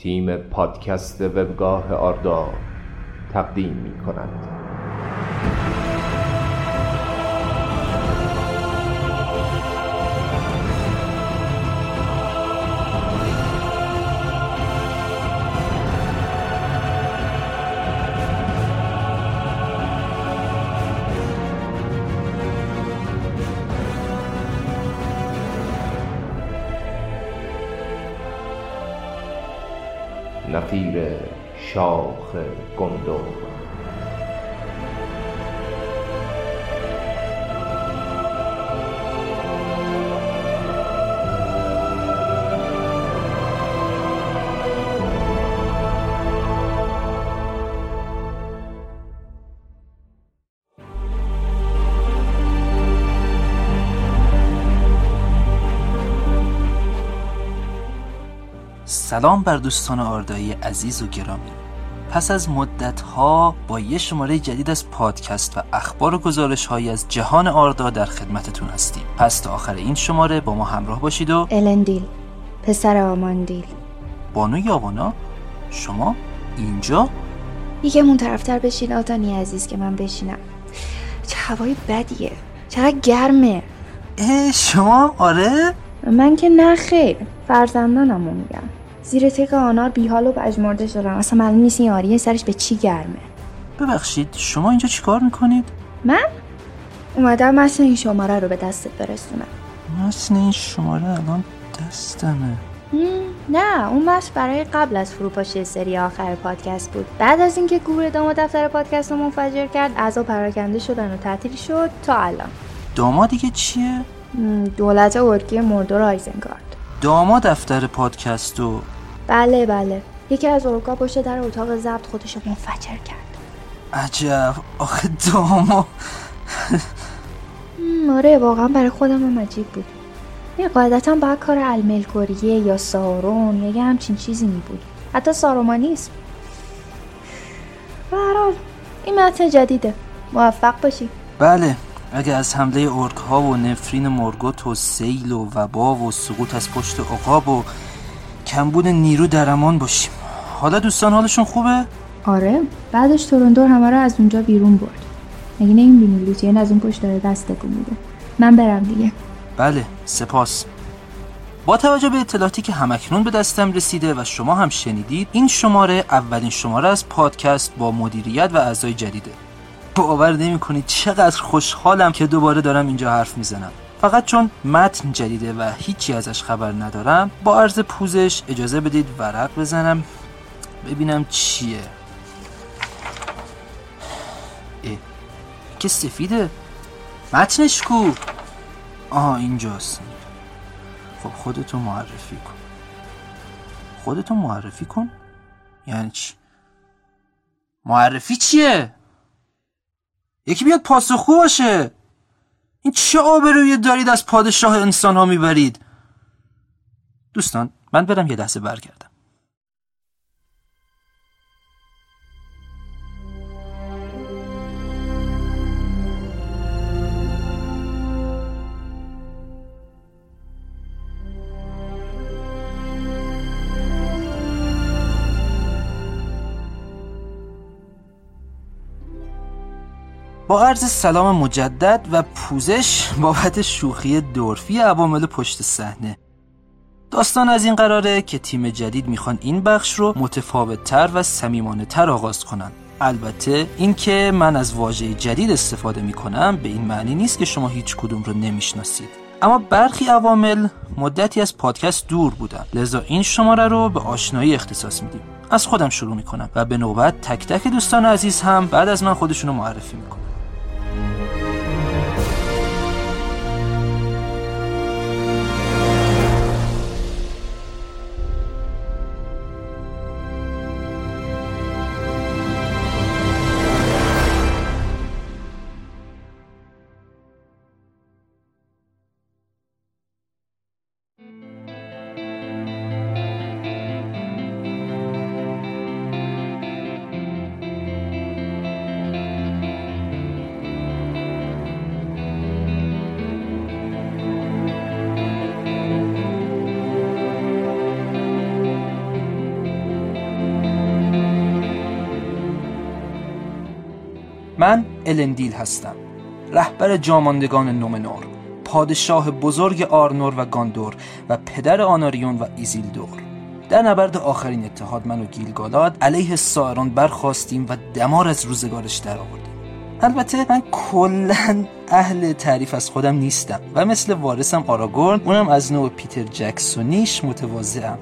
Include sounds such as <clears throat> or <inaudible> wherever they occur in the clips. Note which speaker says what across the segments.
Speaker 1: تیم پادکست وبگاه آردا تقدیم می کند شاخ گندم.
Speaker 2: سلام بر دوستان آردایی عزیز و گرامی. پس از مدت ها با یه شماره جدید از پادکست و اخبار و گزارش هایی از جهان آردا در خدمتتون هستیم. پس تا آخر این شماره با ما همراه باشید و
Speaker 3: الندیل پسر آماندیل
Speaker 2: بانو یاوانا شما اینجا؟
Speaker 3: یکم اون طرفتر بشین آتانی عزیز که من بشینم. چه هوای بدیه. چقدر گرمه.
Speaker 2: اه شما؟ آره؟
Speaker 3: من که نه خیر. فرزندانمو میگم. زیر تک آنار بیحال و پژمرده شدم اصلا معلوم نیست این آریه سرش به چی گرمه.
Speaker 2: ببخشید شما اینجا چیکار می‌کنید؟
Speaker 3: من؟ اومدم مثل این شماره رو به دستت برسونم.
Speaker 2: مثل این شماره الان دستمه.
Speaker 3: نه اون بس برای قبل از فروپاشی سری آخر پادکست بود. بعد از اینکه گور دام دفتر پادکست رو منفجر کرد اعضا پراکنده شدن و تعطیل شد تا الان.
Speaker 2: داماد دیگه چیه؟
Speaker 3: دولت ارکی مردور آیزنگارد
Speaker 2: داماد دفتر پادکست و
Speaker 3: بله بله. یکی از اورکا پشت در اتاق ضبط خودش رو منفجر کرد.
Speaker 2: عجب. آخه داما
Speaker 3: آره واقعا برای خودم هم عجیب بود. یه قاعدتا باید کار الملکوریه یا سارون یا یه همچین چیزی می بود. حتی سارومانیسم به هر حال این متن جدیده. موفق باشی.
Speaker 2: بله. اگه از حمله ارک ها و نفرین مرگوت و سیل و وبا و سقوط از پشت عقاب و کمبود نیرو در امان باشیم. حالا دوستان حالشون خوبه؟
Speaker 3: آره بعدش تورندور همه رو از اونجا بیرون برد. مگه نه این بینی لوتین از اون پشت داره دست تکون میده؟ من برم دیگه.
Speaker 2: بله سپاس. با توجه به اطلاعاتی که همکنون به دستم رسیده و شما هم شنیدید این شماره اولین شماره از پادکست با مدیریت و اعضای جدیده. باور نمی کنید چقدر خوشحالم که دوباره دارم اینجا حرف می‌زنم. فقط چون متن جدیده و هیچی ازش خبر ندارم با عرض پوزش اجازه بدید ورق بزنم. ببینم چیه. اه که سفیده. متنش کو؟ آها اینجاست. خب خودتو معرفی کن. خودتو معرفی کن؟ یعنی چی؟ معرفی چیه؟ یکی بیاد پاسخگو باشه. این چه آبرویی دارید از پادشاه انسان ها می‌برید؟ دوستان من برم یه لحظه برگردم. با عرض سلام مجدد و پوزش بابت شوخی دورفی عوامل پشت صحنه. داستان از این قراره که تیم جدید می‌خوان این بخش رو متفاوت تر و صمیمانه تر آغاز کنن. البته اینکه من از واژه جدید استفاده می‌کنم به این معنی نیست که شما هیچ کدوم رو نمی‌شناسید. اما برخی عوامل مدتی از پادکست دور بودن. لذا این شماره رو به آشنایی اختصاص میدیم. از خودم شروع می‌کنم و به نوبت تک تک دوستان عزیز هم بعد از من خودشونو معرفی می‌کنم. من الندیل هستم. رهبر جاماندگان نومنور پادشاه بزرگ آرنور و گاندور و پدر آناریون و ایزیلدور. در نبرد آخرین اتحاد من و گیلگالاد علیه سارون برخاستیم و دمار از روزگارش در آوردیم. البته من کلا اهل تعریف از خودم نیستم و مثل وارثم آراگورن اونم از نوع پیتر جکسونیش متواضعم.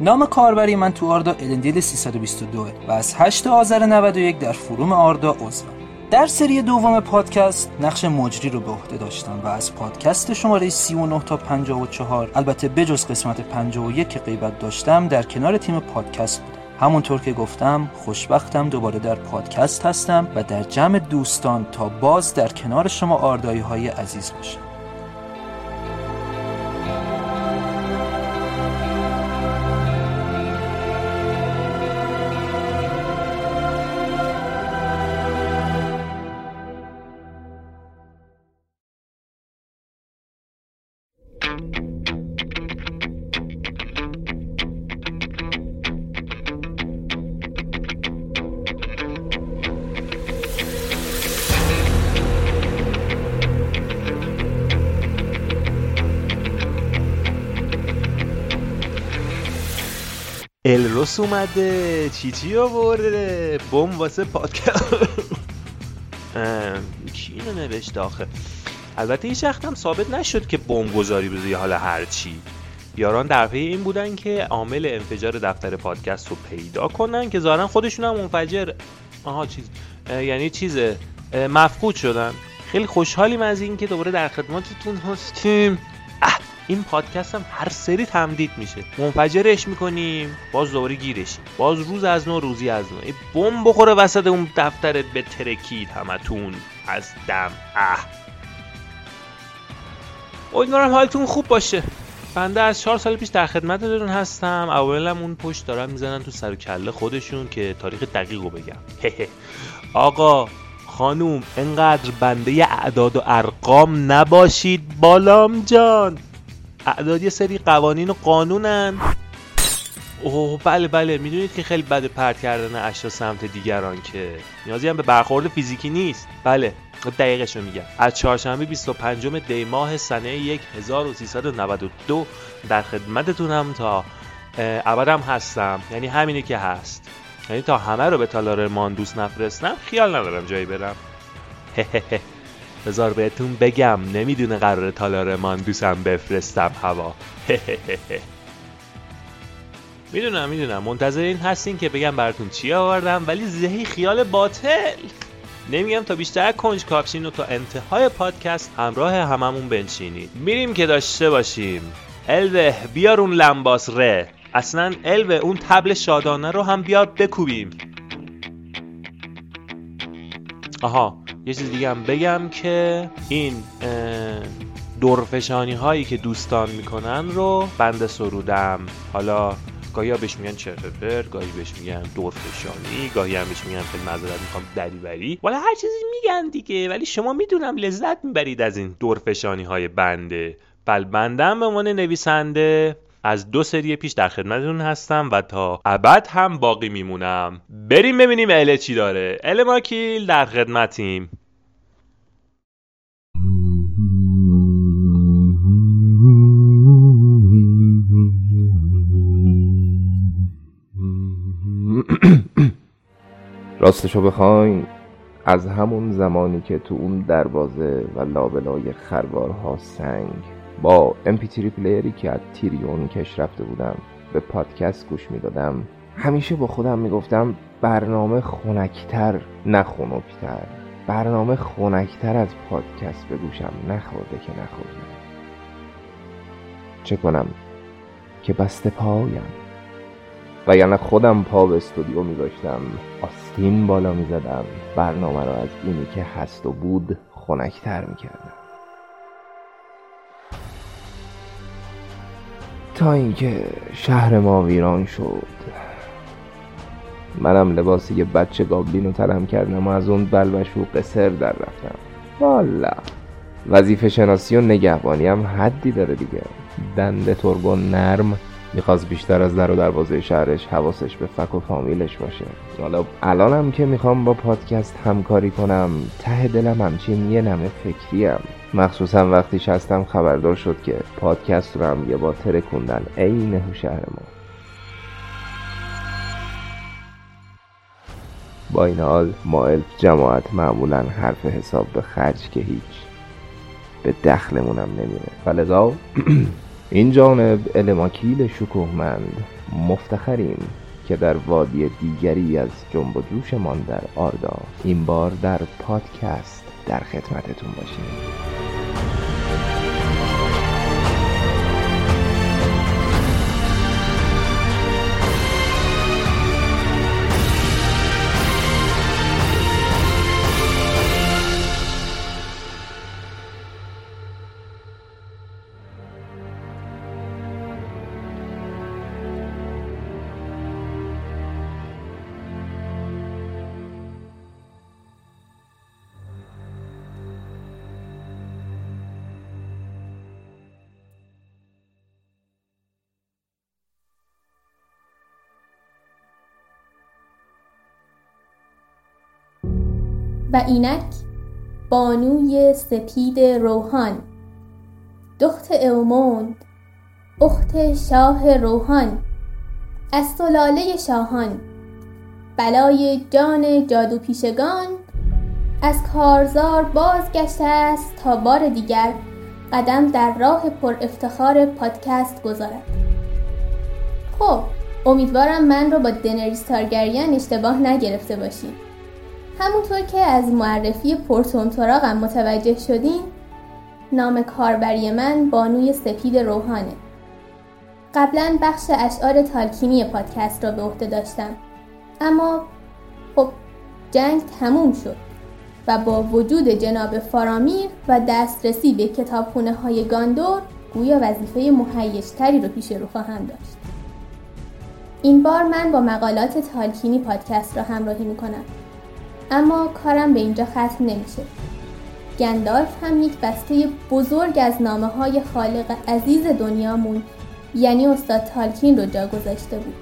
Speaker 2: نام کاربری من تو آردا الندیل 322 و از 8 آذر 91 در forum آردا عضوم در سری دوم پادکست نقش مجری رو به عهده داشتم و از پادکست شماره 39 تا 54 البته بجز قسمت 51 که غیبت داشتم در کنار تیم پادکست بودم. همونطور که گفتم خوشبختم دوباره در پادکست هستم و در جمع دوستان تا باز در کنار شما آردایی های عزیز باشم.
Speaker 4: الروس اومده چی چی آورده؟ بوم واسه پادکست. کی اینو نوشته آخه؟ البته هیچ وقت هم ثابت نشد که بمب گذاری بزنی حالا هر چی. یاران در پی این بودن که عامل انفجار دفتر پادکست رو پیدا کنن که ظاهرا خودشون هم منفجر آها چیز یعنی چیز مفقود شدن. خیلی خوشحالیم از این که دوباره در خدمتتون هستیم. این پادکست هم هر سری تمدید میشه. منفجرش می‌کنیم باز دوباره گیرشیم. باز روز از نو روزی از نو. بمب بخوره وسط اون دفترت به ترکید همتون. از دم. اه. امیدوارم حالتون خوب باشه. بنده از چهار سال پیش در خدمتتون هستم. اولم اون پشت دارن می‌زنن تو سر و کله خودشون که تاریخ دقیق رو بگم. <laughs> آقا خانوم انقدر بنده اعداد و ارقام نباشید. بالام جان. اعداد یه سری قوانین و قانونن. اوه بله بله می‌دونید که خیلی بد پرت کردن اشیا سمت دیگران که نیازی هم به برخورد فیزیکی نیست. بله دقیقش رو میگم. از چهارشنبه 25 دی ماه سنه 1392 در خدمتتونم تا ابدم هستم. یعنی همینه که هست. یعنی تا همه رو به تالار ماندوس نفرستم خیال ندارم جایی برم. <laughs> بذار بهتون بگم نمی‌دونه قرار تالار ماندوسم بفرستم هوا. <laughs> می‌دونم می‌دونم. منتظر این هستین که بگم براتون چی آوردم ولی زهی خیال باطل. نمیگم تا بیشتر کنج کاپشین و تا انتهای پادکست همراه هممون بنشینید. میریم که داشته باشیم. الوه بیار اون لمباس ره. اصلا الوه اون تبل شادانه رو هم بیار بکوبیم. آها. یه چیز دیگه هم بگم که این دورفشانی هایی که دوستان می‌کنن رو بنده سرودم. حالا گاهی ها بهش میگن چرفپر گاهی بهش میگن دورفشانی گاهی هم بهش میگن خیلی معذرت می‌خوام دریوری. ولی هر چیزی میگن دیگه ولی شما می‌دونم لذت می‌برید از این دورفشانی های بنده بل بندم به عنوان نویسنده از دو سری پیش در خدمتتون هستم و تا ابد هم باقی میمونم. بریم ببینیم اله چی داره. اله ماکیل در خدمتیم.
Speaker 1: راستشو بخواین از همون زمانی که تو اون دروازه و لابلای خروارها سنگ با امپیتری پلیری که از تیریون کش رفته بودم به پادکست گوش می‌دادم همیشه با خودم می‌گفتم برنامه خونکتر نه خنکتر. برنامه خونکتر از پادکست به گوشم نخورده که نخورده. چه کنم که بسته پایم. و یعنی خودم پا به استودیو میذاشتم. آستین بالا می‌زدم. برنامه را از اینی که هست و بود خونکتر می‌کردم. تا اینکه شهر ما ویران شد. منم لباس یه بچه گابلین رو ترم کردم و از اون بلبش و قصر در رفتم. والا. وظیفه شناسی و نگهبانی هم حدی داره دیگه. دنده تربو نرم می‌خواست بیشتر از در و دروازه شهرش حواسش به فک و فامیلش باشه. حالا الانم که می‌خوام با پادکست همکاری کنم ته دلم همچین یه نمه فکریم. مخصوصا وقتی هستم خبردار شد که پادکست رو هم یه بار ترکوندن عین هوشهر ما با این حال ما الف جماعت معمولا حرف حساب به خرج که هیچ به دخلمونم نمیره. فلذا <clears throat> این جانب الماکیل شکوهمند مفتخریم که در وادی دیگری از جنب و جوشمان در آردا. این بار در پادکست در خدمتتون باشیم.
Speaker 5: اینک بانوی سپید روحان. دخت اوموند اخت شاه روحان. از سلاله شاهان. بلای جان جادو پیشگان. از کارزار بازگشته است تا بار دیگر قدم در راه پر افتخار پادکست گذارد. خب امیدوارم من رو با دنریس تارگریان اشتباه نگرفته باشید همونطور که از معرفی پرتونتراغم متوجه شدین نام کاربری من بانوی سپید روحانه. قبلا بخش اشعار تالکینی پادکست را به عهده داشتم. اما خب جنگ تموم شد و با وجود جناب فارامیر و دسترسی به کتابخونه های گاندور گویا وظیفه مهیجتری رو پیش رو خواهم داشت. این بار من با مقالات تالکینی پادکست را همراهی می‌کنم. اما کارم به اینجا ختم نمیشه. گندالف هم یک بسته بزرگ از نامه های خالق عزیز دنیامون یعنی استاد تالکین رو جا گذاشته بود.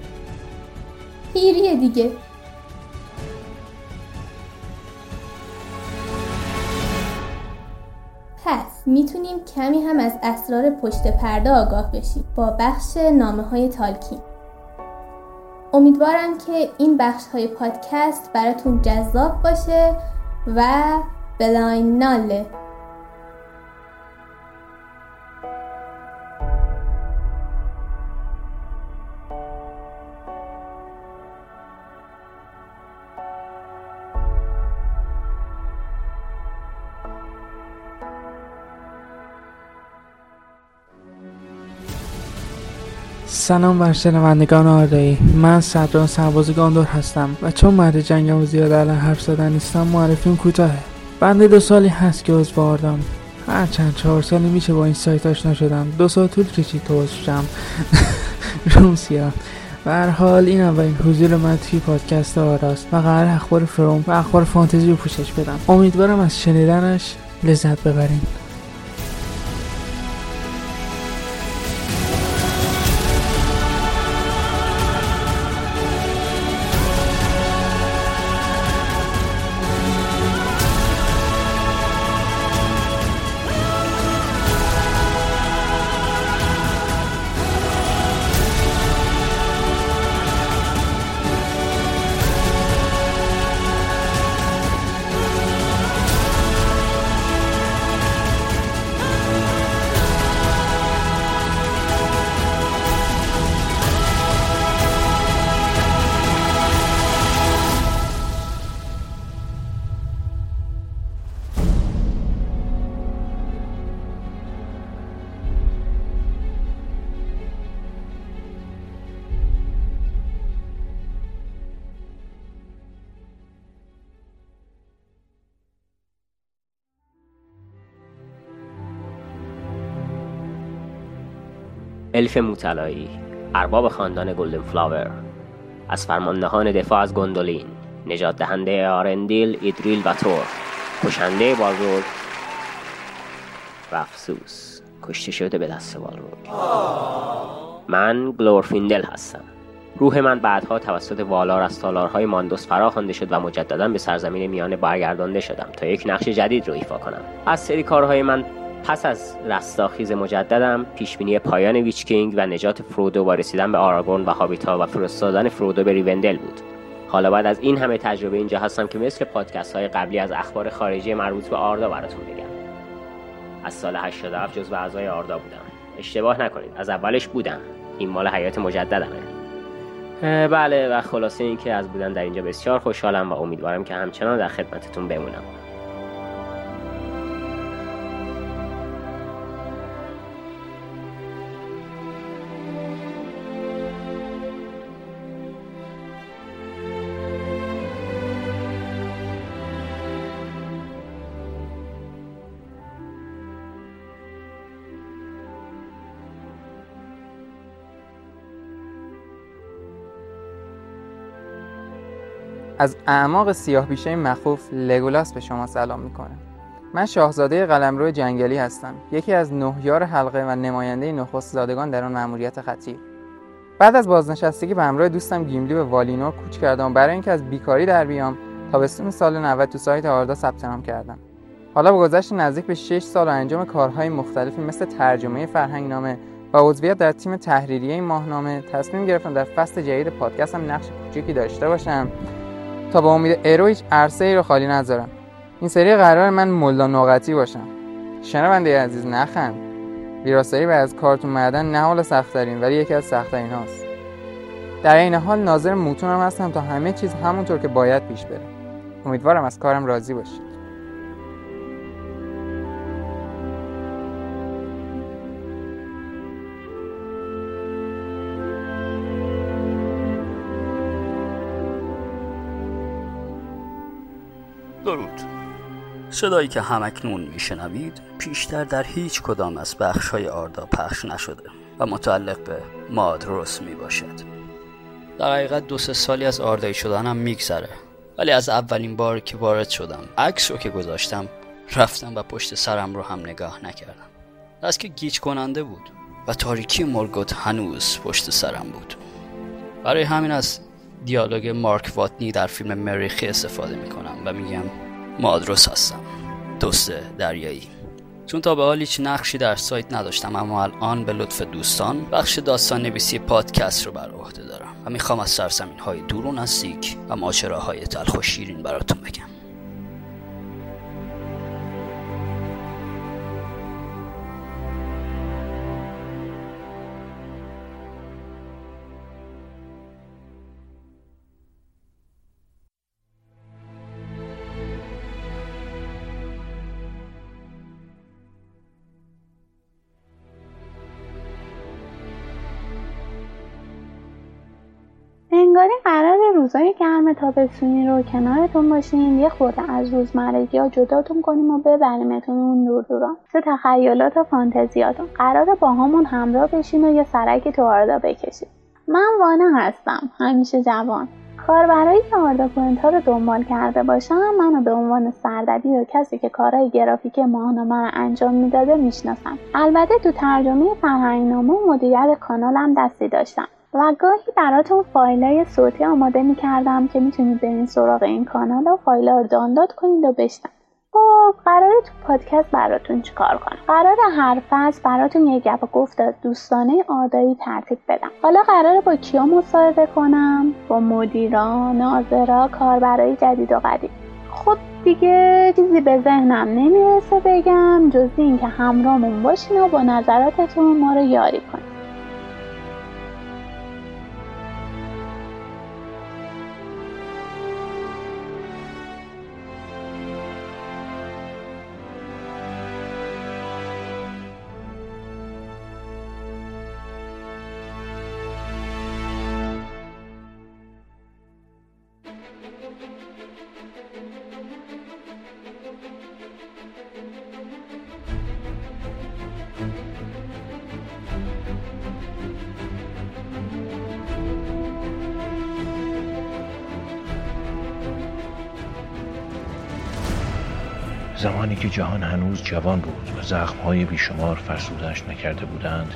Speaker 5: پیریه دیگه. پس می‌تونیم کمی هم از اسرار پشت پرده آگاه بشیم. با بخش نامه های تالکین. امیدوارم که این بخش های پادکست براتون جذاب باشه و بلاین
Speaker 6: سلام بر شنوندگان آردایی من صدران سرباز گاندور هستم و چون مرد جنگم و زیاد الان حرف زدن نیستم معرفیم کوتاهه. بنده دو سالی هست که عضو آردام هر چند چهار سالی میشه با این سایت آشنا شدم. دو سال طول کشید تو عضو شم. <laughs> و هر حال این اولین حضور من توی پادکست آراست. و قرار اخبار فروم و اخبار فانتزی رو پوشش بدم. امیدوارم از شنیدنش لذت ببرین.
Speaker 7: الف مو طلایی ارباب خاندان Golden Flower. از فرماندهان دفاع از گندولین نجات دهنده آرندیل ایدریل و تور. کشنده بالروگ و افسوس کشته شده به دست بالروگ من گلورفیندل هستم. روح من بعدها توسط والار از تالارهای ماندوس فرا خوانده شد و مجددا به سرزمین میانه برگردانده شدم تا یک نقش جدید رو ایفا کنم. از سری کارهای من پس از رستاخیز مجددم پیشبینی پایان ویچ کینگ و نجات فرودو و رسیدن به آراگورن و هابیتا و فرستادن فرودو به ریوندل بود. حالا بعد از این همه تجربه اینجا هستم که مثل پادکست های قبلی از اخبار خارجی مربوط به آردا براتون بگم از سال 87 جزو اعضای آردا بودم. اشتباه نکنید از اولش بودم. این مال حیات مجددمه. بله و خلاصه اینکه از بودن در اینجا بسیار خوشحالم و امیدوارم که همچنان در خدمتتون بمونم.
Speaker 8: از اعماق سیاه بیشه مخوف لگولاس به شما سلام می‌کنه. من شاهزاده قلمرو جنگلی هستم. یکی از نه یار حلقه و نماینده نخست زادگان در آن مأموریت خطیر بعد از بازنشستگی به همراه دوستم گیملی به والینور کوچ کردم برای اینکه از بیکاری در بیام تابستون سال 90 تو سایت آردا ثبت نام کردم. حالا با گذشت نزدیک به 6 سال و انجام کارهای مختلفی مثل ترجمه فرهنگنامه و عضویت در تیم تحریریه ماهنامه تصمیم گرفتم در فصل جدید پادکستم نقش کوچیکی داشته باشم. تا با امید ایرو هیچ عرصه ای رو خالی نذارم. این سری قرار من ملا نوقتی باشم. شنونده عزیز نخند. ویراستاری و از کارتون معدن نه حال سختترین ولی یکی از سختترین هاست. در این حال ناظر موتونم هستم تا همه چیز همونطور که باید پیش بره. امیدوارم از کارم راضی باشید
Speaker 9: صدایی که همکنون میشنوید پیشتر در هیچ کدام از بخش های آردا پخش نشده و متعلق به مادروس می باشد در حقیقت دو سه سالی از آردایی شدنم میگذره. ولی از اولین بار که وارد شدم عکس رو که گذاشتم رفتم و پشت سرم رو هم نگاه نکردم. از که گیج کننده بود و تاریکی مورگوت هنوز پشت سرم بود. برای همین از دیالوگ مارک واتنی در فیلم مریخی استفاده می‌کنم و میگم مادروس هستم. دوست دریایی. چون تا به حال هیچ نقشی در سایت نداشتم اما الان به لطف دوستان بخش داستان نویسی پادکست رو بر عهده دارم و می‌خوام از سرزمین های دور و نزدیک و ماجراهای تلخ و شیرین براتون بگم.
Speaker 10: انگاری قرار روزای گرم تابستونی رو کنارتون باشیم یه خورده از روزمرگی ها جداتون کنیم و ببریمتون اون دور دوران تو تخیلات و فانتزیاتون. قرار با همون همراه بشین و یه سرکی تو آردا بکشید من وانه هستم همیشه جوان. کاربرایی که آردا ها رو دنبال کرده باشم منو به عنوان سردبیر و کسی که کارهای گرافیک ماهنامه رو انجام می‌داده می‌شناسم. البته تو ترجمه فرهنگنامه و مدیریت کانالم دستی داشتم. و گاهی براتون فایل صوتی آماده می‌کردم که می‌تونید برین سراغ این کانال و فایل رو دانلود کنید و بشنوید. خب قراره تو پادکست براتون چیکار کنم؟ قرار هر فصل براتون یه گپ گفت دوستانه آدایی ترتیب بدم. حالا قراره با کیا مصاحبه کنم؟ با مدیران ناظرا کاربرای جدید و قدیم خب دیگه چیزی به ذهنم نمی‌رسه بگم جز اینکه همراهمون باشین و با نظراتتون ما رو یاری کنید
Speaker 11: زمانی که جهان هنوز جوان بود و زخمهای بیشمار فرسودش نکرده بودند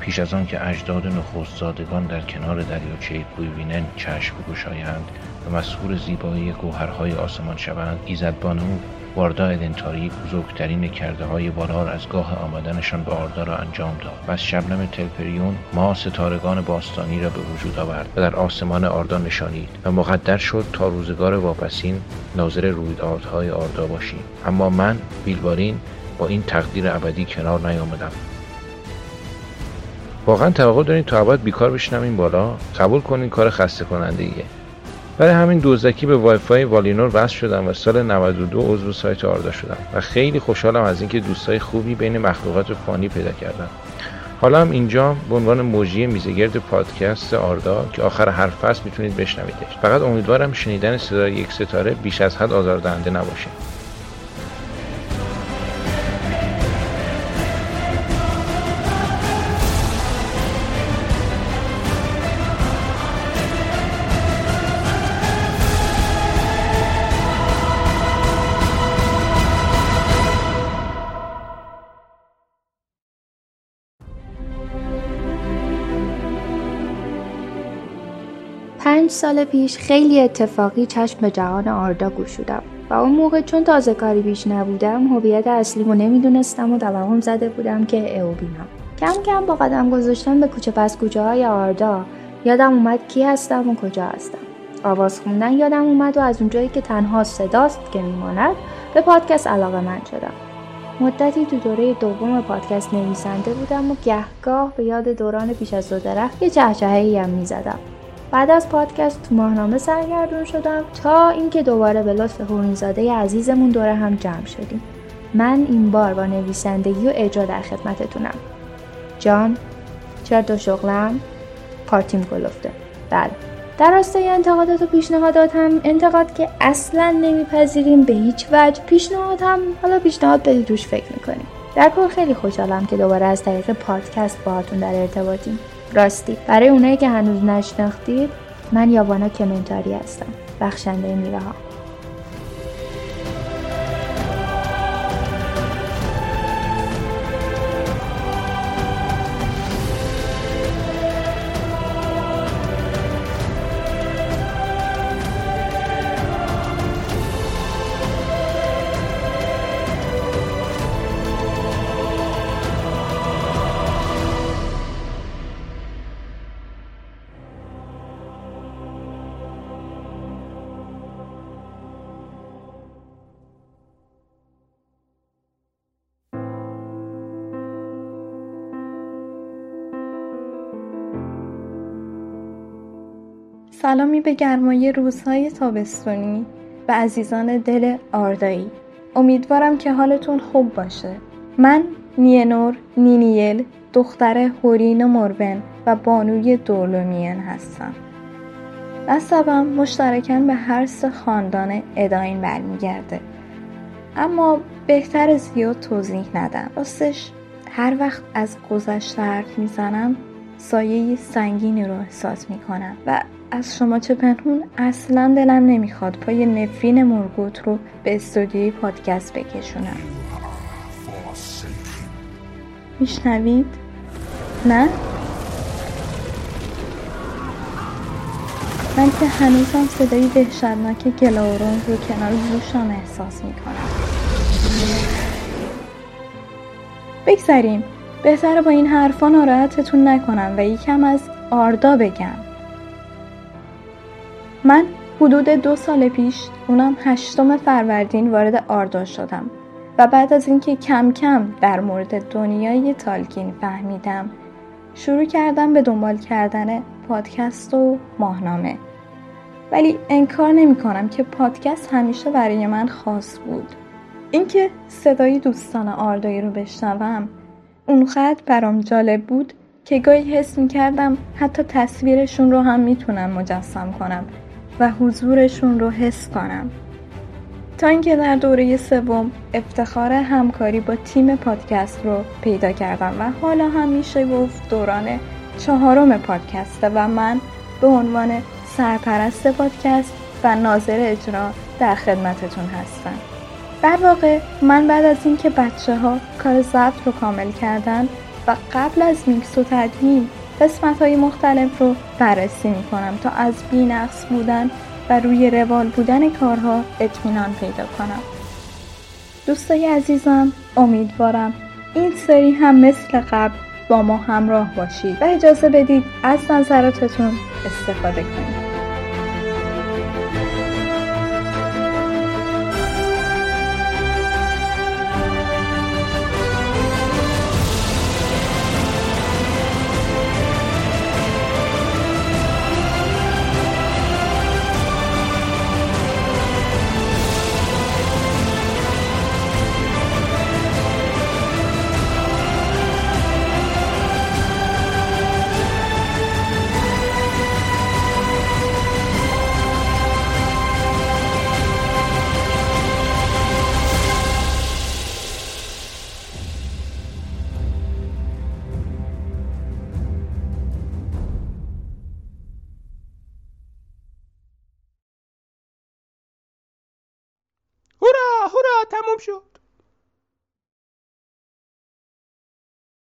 Speaker 11: پیش از آن که اجداد نخستزادگان در کنار دریاچه کویوینن چشم بگشایند و مسهور زیبایی گوهرهای آسمان شوند ایزدبانو واردا ادنتاری بزرگترین کرده های والار از گاه آمدنشان به آردا را انجام داد. و از شبنم تلپریون ما ستارگان باستانی را به وجود آورد و در آسمان آردا نشانید و مقدر شد تا روزگار واپسین ناظر رویدادهای آردا باشیم. اما من بیلبارین با این تقدیر ابدی کنار نیامدم. واقعا توقع دارین تا ابد بیکار بشینم این بالا؟ قبول کنین کار خسته کننده ایه برای همین دوزکی به وای فای والینور وصل شدم و سال 92 عضو سایت آردا شدم و خیلی خوشحالم از اینکه دوستای خوبی بین مخلوقات فانی پیدا کردم حالا هم اینجا به عنوان موجی میزگرد پادکست آردا که آخر هر فصل می‌تونید بشنویدش. فقط امیدوارم شنیدن صدای یک ستاره بیش از حد آزاردهنده نباشه.
Speaker 3: پنج سال پیش خیلی اتفاقی چشم به جهان آردا گشودم و اون موقع چون تازه کاری بیش نبودم هویت اصلیمو نمی‌دونستم و توهم زده بودم که او بینم کم کم با قدم گذاشتن به کوچه پس کوچه های آردا یادم اومد کی هستم و کجا هستم. آواز خوندن یادم اومد و از اونجایی که تنها صداست که میماند به پادکست علاقه من شدم. مدتی تو دوره دوم پادکست نویسنده بودم و گهگاه به یاد دوران پیش از درخت یه چهچههی هم می‌زدم. بعد از پادکست تو ماهنامه سرگردون شدم تا اینکه دوباره به لطف هورینزاده عزیزمون دوره هم جمع شدیم. من این بار با نویسندگی و اجرا در خدمتتونم. جان چرا دو شغلم پارتیم گلفته. بله در راستای انتقادات و پیشنهادات هم انتقاد که اصلا نمیپذیریم به هیچ وجه. پیشنهاد هم حالا پیشنهاد بدید روش فکر می‌کنیم. در کل خیلی خوشحالم که دوباره از طریق پادکست باهاتون در ارتباطیم. راستی. برای اونایی که هنوز نشناختید من یابانا کمنتاری هستم. بخشنده میوه ها
Speaker 12: سلامی به گرمای روزهای تابستونی و عزیزان دل آردایی. امیدوارم که حالتون خوب باشه. من نینور نینیل دختر هورین موربن و بانوی دولومین هستم. نسبم مشترکن به هر سه خاندان اداین برمیگرده. اما بهتر زیاد توضیح ندم. راستش هر وقت از گذشته حرف می‌زنم سایه سنگینی رو احساس می‌کنم و از شما چه پنهون اصلا دلم نمی‌خواد پای نفرین مرگوت رو به استودیوی پادکست بکشونم میشنوید؟ نه؟ من که هنوزم صدای وحشتناک گلاورون رو کنار گوشم احساس می‌کنم بگذریم بهتره با این حرفا ناراحتتون نکنم و یکم از آردا بگم من حدود دو سال پیش اونم هشتم فروردین وارد آردا شدم و بعد از اینکه کم کم در مورد دنیای تالکین فهمیدم شروع کردم به دنبال کردن پادکست و ماهنامه. ولی انکار نمی کنم که پادکست همیشه برای من خاص بود. اینکه صدای دوستان آردایی رو بشنوم اونقدر برام جالب بود که گاهی حس می کردم حتی تصویرشون رو هم می‌تونم مجسم کنم و حضورشون رو حس کنم. تا اینکه در دوره سوم افتخار همکاری با تیم پادکست رو پیدا کردم و حالا هم میشه گفت دوران چهارم پادکسته و من به عنوان سرپرست پادکست و ناظر اجرا در خدمتتون هستم. در واقع من بعد از اینکه بچه ها کار ضبط رو کامل کردن و قبل از میکس و تدوین قسمت های مختلف رو بررسی می کنم تا از بینقص بودن و روی روال بودن کارها اطمینان پیدا کنم. دوستای عزیزم امیدوارم این سری هم مثل قبل با ما همراه باشید و اجازه بدید از نظراتتون استفاده کنید